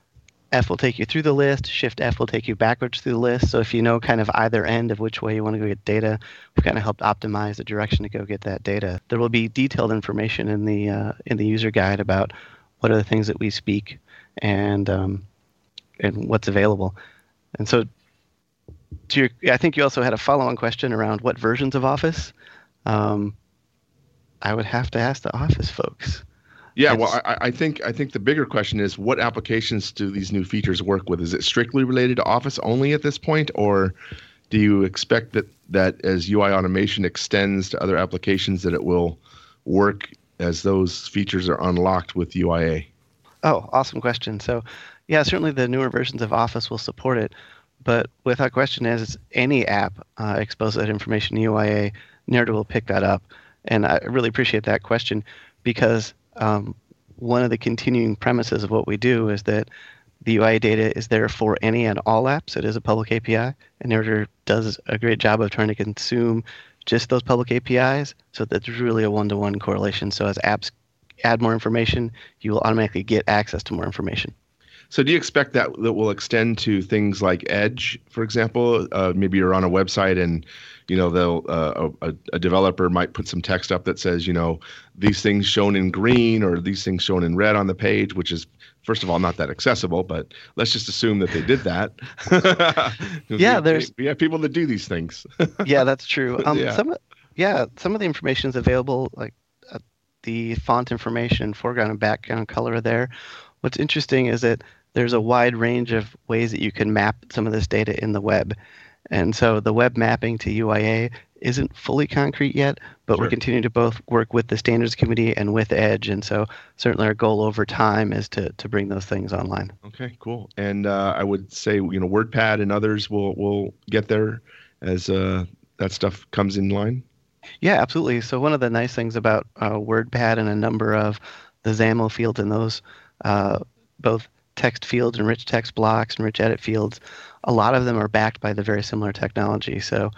F will take you through the list. Shift F will take you backwards through the list. So if you know kind of either end of which way you want to go get data, we've kind of helped optimize the direction to go get that data. There will be detailed information in the uh, in the user guide about what are the things that we speak and um, and what's available. And so, to your, I think you also had a follow-on question around what versions of Office. Um, I would have to ask the Office folks. Yeah, well, I, I, think I think the bigger question is what applications do these new features work with? Is it strictly related to Office only at this point, or do you expect that that as UI automation extends to other applications, that it will work as those features are unlocked with UIA? Oh, awesome question. So, yeah, certainly the newer versions of Office will support it, but without question, as any app uh, exposes that information to UIA, Narrator will pick that up. And I really appreciate that question because um, one of the continuing premises of what we do is that the UI data is there for any and all apps. It is a public API, and Narrator does a great job of trying to consume just those public APIs so that there's really a one-to-one correlation. So as apps add more information, you will automatically get access to more information. So do you expect that that will extend to things like Edge, for example? Uh, maybe you're on a website and you know they'll uh, a, a, developer might put some text up that says you know these things shown in green or these things shown in red on the page, which is first of all not that accessible. But let's just assume that they did that. (laughs) (laughs) yeah, there's yeah people that do these things. (laughs) yeah, that's true. Um, yeah. Some yeah, some of the information is available like uh, the font information, foreground and background color there. What's interesting is that there's a wide range of ways that you can map some of this data in the web. And so the web mapping to UIA isn't fully concrete yet, but sure. we're continuing to both work with the standards committee and with Edge. And so certainly our goal over time is to, to bring those things online. Okay, cool. And uh, I would say, you know, WordPad and others will, will get there as uh, that stuff comes in line. Yeah, absolutely. So one of the nice things about uh, WordPad and a number of the XAML fields and those, uh, both text fields and rich text blocks and rich edit fields, a lot of them are backed by the very similar technology. So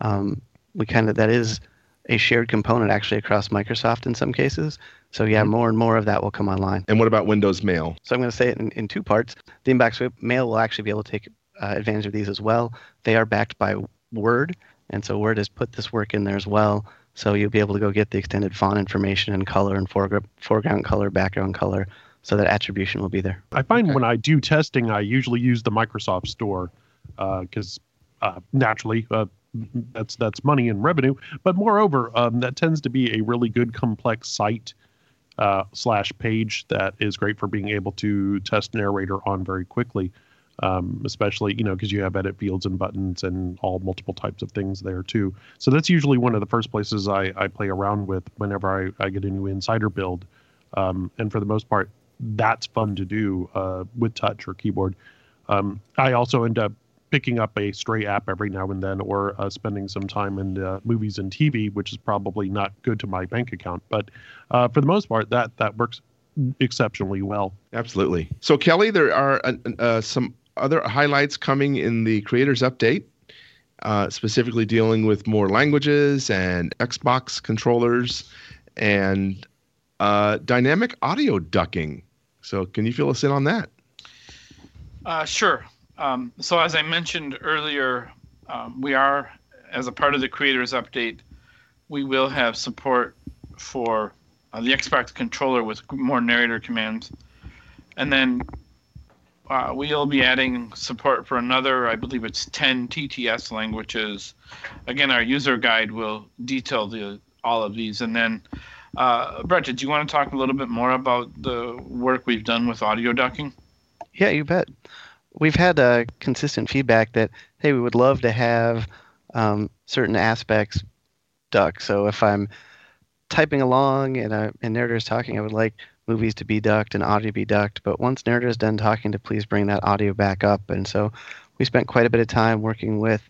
um, we kind of that is a shared component actually across Microsoft in some cases. So yeah, mm-hmm. more and more of that will come online. And what about Windows Mail? So I'm going to say it in, in two parts. The inbox mail will actually be able to take uh, advantage of these as well. They are backed by Word, and so Word has put this work in there as well. So you'll be able to go get the extended font information and color and foreground color, background color, so that attribution will be there. I find okay. when I do testing, I usually use the Microsoft Store because uh, uh, naturally uh, that's that's money and revenue. But moreover, um, that tends to be a really good complex site uh, slash page that is great for being able to test narrator on very quickly. Um, especially you know because you have edit fields and buttons and all multiple types of things there too. So that's usually one of the first places I, I play around with whenever I, I get a new insider build. Um, and for the most part, that's fun to do uh, with touch or keyboard. Um, I also end up picking up a stray app every now and then, or uh, spending some time in uh, movies and TV, which is probably not good to my bank account. But uh, for the most part, that that works exceptionally well. Absolutely. So Kelly, there are uh, some other highlights coming in the creators update. uh, specifically dealing with more languages and Xbox controllers and uh, dynamic audio ducking. So, can you fill us in on that? Uh, sure. Um, so, as I mentioned earlier, um, we are, as a part of the creators update, we will have support for uh, the Xbox controller with more narrator commands. And then uh, we'll be adding support for another, I believe it's 10 TTS languages. Again, our user guide will detail the all of these. And then, uh, Brett, did you want to talk a little bit more about the work we've done with audio ducking? Yeah, you bet. We've had uh, consistent feedback that, hey, we would love to have um, certain aspects duck. So if I'm typing along and, uh, and narrator is talking, I would like movies to be ducked and audio be ducked. But once narrator is done talking, to please bring that audio back up. And so we spent quite a bit of time working with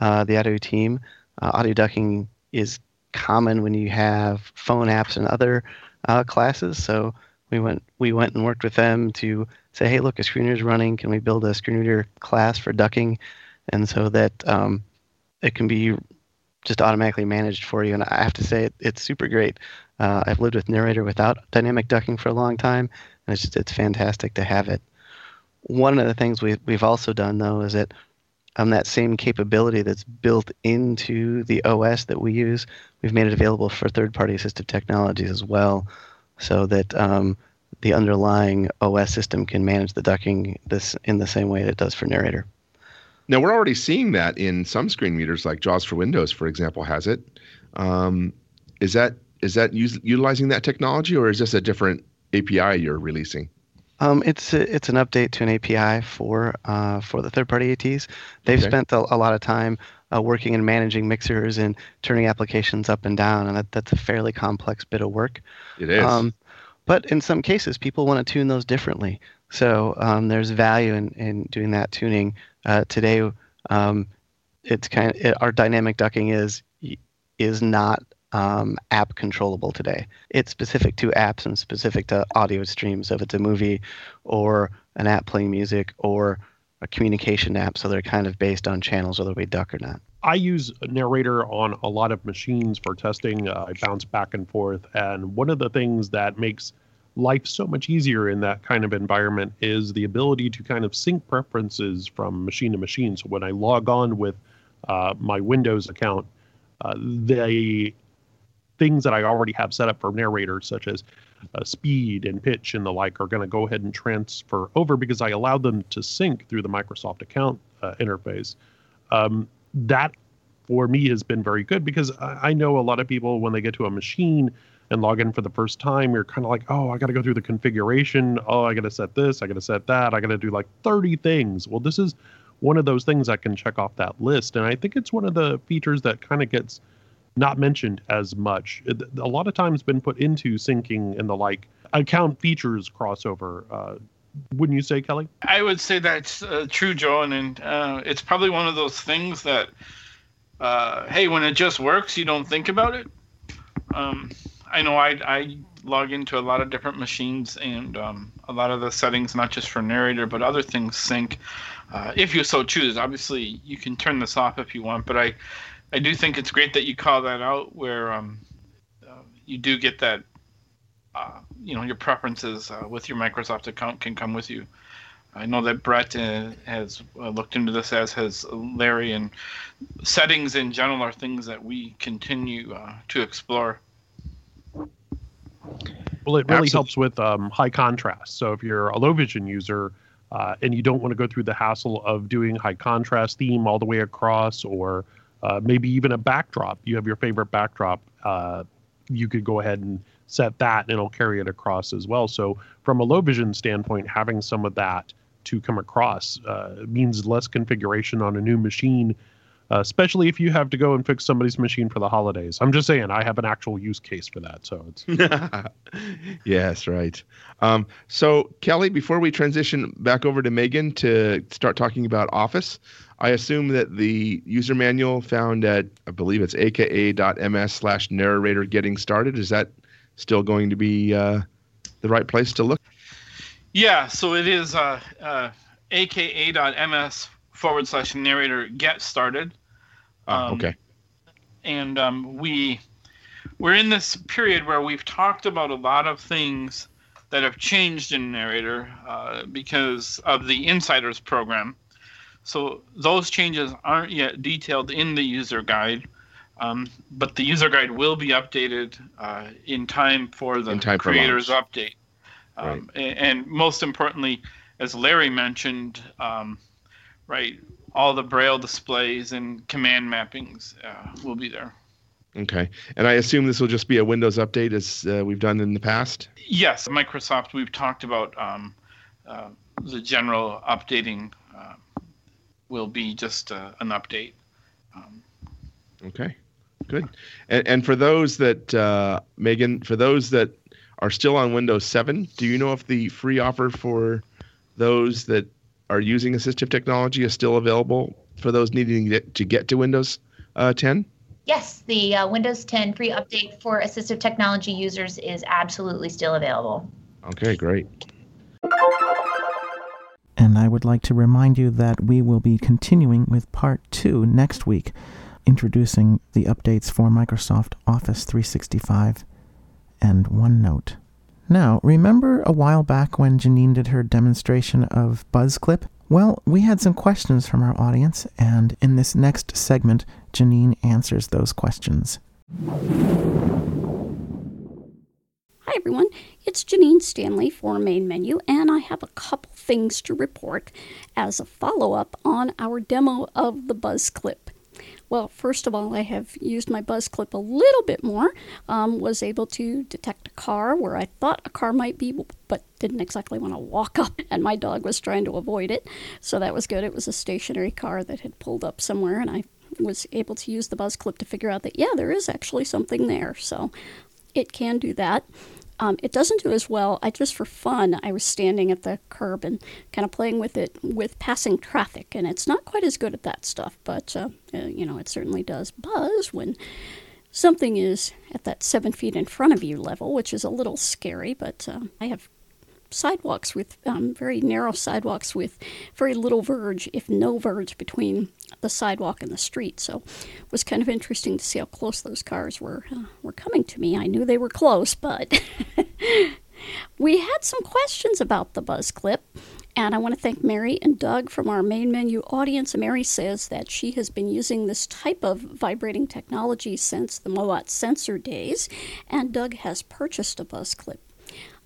uh, the audio team. Uh, audio ducking is common when you have phone apps and other uh, classes. So we went we went and worked with them to say, hey, look, a screen reader is running. Can we build a screen reader class for ducking? And so that um, it can be just automatically managed for you. And I have to say, it, it's super great. Uh, I've lived with Narrator without dynamic ducking for a long time, and it's just it's fantastic to have it. One of the things we we've also done though is that um, that same capability that's built into the OS that we use, we've made it available for third-party assistive technologies as well, so that um, the underlying OS system can manage the ducking this in the same way that it does for Narrator. Now we're already seeing that in some screen readers, like JAWS for Windows, for example, has it. Um, is that is that use, utilizing that technology, or is this a different API you're releasing? Um, it's a, it's an update to an API for uh, for the third-party ATs. They've Okay. spent a, a lot of time uh, working and managing mixers and turning applications up and down, and that, that's a fairly complex bit of work. It is. Um, but in some cases, people want to tune those differently. So um, there's value in, in doing that tuning. Uh, today, um, it's kind of it, our dynamic ducking is is not um, app controllable today. It's specific to apps and specific to audio streams. So if it's a movie or an app playing music or a communication app, so they're kind of based on channels whether we duck or not. I use Narrator on a lot of machines for testing. Uh, I bounce back and forth. And one of the things that makes life so much easier in that kind of environment is the ability to kind of sync preferences from machine to machine. So when I log on with uh, my Windows account, uh, the things that I already have set up for narrators, such as uh, speed and pitch and the like, are going to go ahead and transfer over because I allowed them to sync through the Microsoft account uh, interface. Um, that for me has been very good because I, I know a lot of people when they get to a machine and log in for the first time, you're kind of like, oh, I got to go through the configuration. Oh, I got to set this. I got to set that. I got to do like 30 things. Well, this is one of those things I can check off that list. And I think it's one of the features that kind of gets not mentioned as much. A lot of times been put into syncing and the like. Account features crossover. Uh, wouldn't you say, Kelly? I would say that's uh, true, Joe, and, and uh, it's probably one of those things that, uh, hey, when it just works, you don't think about it. Um, I know I, I log into a lot of different machines, and um, a lot of the settings, not just for narrator, but other things sync. Uh, if you so choose, obviously you can turn this off if you want, but I, I do think it's great that you call that out, where um, uh, you do get that uh, you know your preferences uh, with your Microsoft account can come with you. I know that Brett uh, has uh, looked into this, as has Larry, and settings in general are things that we continue uh, to explore. Well, it really Absolutely. helps with um, high contrast. So if you're a low vision user uh, and you don't want to go through the hassle of doing high contrast theme all the way across, or uh, maybe even a backdrop, you have your favorite backdrop, uh, you could go ahead and set that and it'll carry it across as well. So from a low vision standpoint, having some of that to come across uh, means less configuration on a new machine. Uh, especially if you have to go and fix somebody's machine for the holidays. I'm just saying, I have an actual use case for that. So it's (laughs) yes, right. Um, so, Kelly, before we transition back over to Megan to start talking about Office, I assume that the user manual found at, I believe it's aka.ms slash narrator getting started, is that still going to be uh, the right place to look? Yeah, so it is uh, uh, aka.ms forward slash narrator get started. Ah, Um, okay. and um, we we're in this period where we've talked about a lot of things that have changed in narrator uh, because of the insiders program so those changes aren't yet detailed in the user guide um, but the user guide will be updated uh, in time for the time creators launch. update um, a- and, most importantly as larry mentioned um, right all the braille displays and command mappings uh, will be there Okay. And I assume this will just be a Windows update as uh, we've done in the past. Yes, Microsoft. We've talked about um, uh, the general updating uh, will be just uh, an update. Um, Okay. Good. And, and for those that, uh, Megan, for those that are still on Windows 7, do you know if the free offer for those that are using assistive technology is still available for those needing to get to, get to Windows uh, 10? Yes, the uh, Windows 10 free update for assistive technology users is absolutely still available. Okay, great. And I would like to remind you that we will be continuing with part two next week, introducing the updates for Microsoft Office 365 and OneNote. Now, remember a while back when Janine did her demonstration of BuzzClip? Well, we had some questions from our audience, and in this next segment, Janine answers those questions. Hi everyone, it's Janine Stanley for Main Menu, and I have a couple things to report as a follow up on our demo of the Buzz Clip. Well, first of all, I have used my Buzz Clip a little bit more. Um, was able to detect a car where I thought a car might be, but didn't exactly want to walk (laughs) up, and my dog was trying to avoid it. So that was good. It was a stationary car that had pulled up somewhere, and I was able to use the Buzz Clip to figure out that, yeah, there is actually something there. So it can do that. Um, it doesn't do as well. I just for fun, I was standing at the curb and kind of playing with it with passing traffic, and it's not quite as good at that stuff, but uh, uh, you know, it certainly does buzz when something is at that seven feet in front of you level, which is a little scary. But uh, I have sidewalks with um, very narrow sidewalks with very little verge, if no verge, between the sidewalk and the street. So it was kind of interesting to see how close those cars were uh, were coming to me. I knew they were close, but (laughs) we had some questions about the buzz clip. And I want to thank Mary and Doug from our main menu audience. Mary says that she has been using this type of vibrating technology since the Mowat sensor days, and Doug has purchased a buzz clip.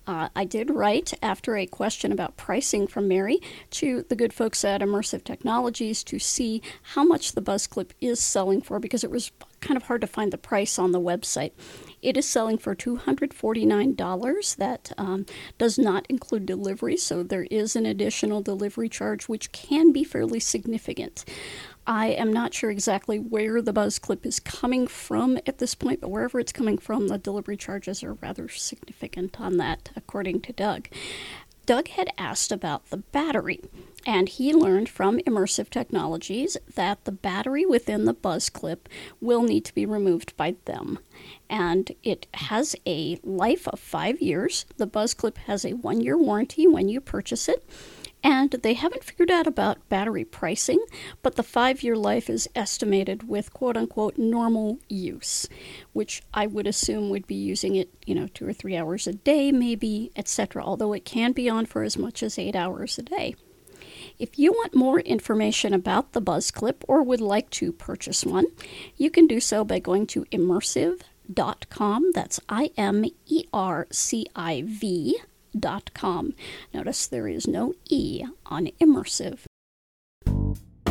Uh, I did write after a question about pricing from Mary to the good folks at iMerciv Technologies to see how much the Buzz Clip is selling for because it was kind of hard to find the price on the website. It is selling for $249. That um, does not include delivery, so there is an additional delivery charge which can be fairly significant. I am not sure exactly where the buzz clip is coming from at this point, but wherever it's coming from, the delivery charges are rather significant on that, according to Doug. Doug had asked about the battery, and he learned from iMerciv Technologies that the battery within the buzz clip will need to be removed by them. And it has a life of five years. The buzz clip has a one year warranty when you purchase it. And they haven't figured out about battery pricing, but the five year life is estimated with quote unquote normal use, which I would assume would be using it, you know, two or three hours a day, maybe, etc., although it can be on for as much as eight hours a day. If you want more information about the Buzz Clip or would like to purchase one, you can do so by going to imerciv.com. That's I M E R C I V dot com. Notice there is no E on iMerciv.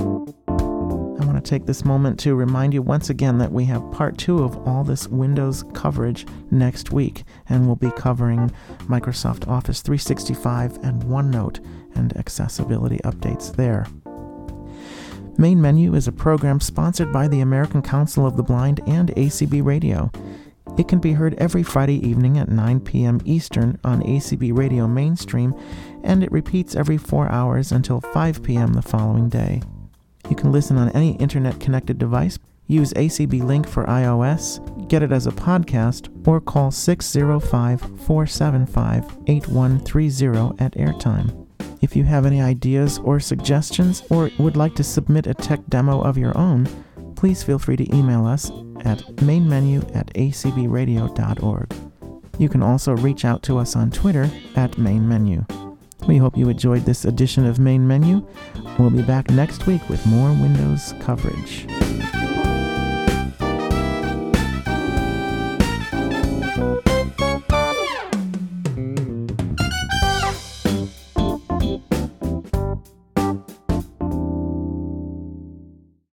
I want to take this moment to remind you once again that we have part two of all this Windows coverage next week, and we'll be covering Microsoft Office 365 and OneNote and accessibility updates there. Main Menu is a program sponsored by the American Council of the Blind and ACB Radio. It can be heard every Friday evening at 9 p.m. Eastern on ACB Radio Mainstream, and it repeats every four hours until 5 p.m. the following day. You can listen on any internet connected device, use ACB Link for iOS, get it as a podcast, or call 605 475 8130 at airtime. If you have any ideas or suggestions, or would like to submit a tech demo of your own, please feel free to email us at mainmenu at acbradio.org. You can also reach out to us on Twitter at mainmenu. We hope you enjoyed this edition of Main Menu. We'll be back next week with more Windows coverage.